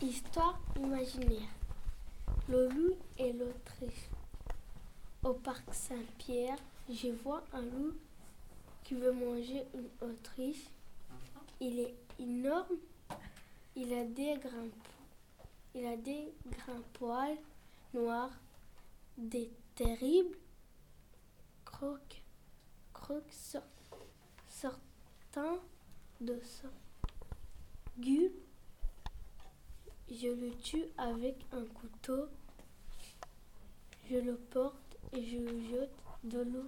Histoire imaginaire. Le loup et l'Autriche. Au parc Saint-Pierre, je vois un loup qui veut manger une Autriche. Il est énorme. Il a des grands, il a des grands noirs, des terribles crocs, crocs sortant de gueule. Je le tue avec un couteau. Je le porte et je jette de l'eau.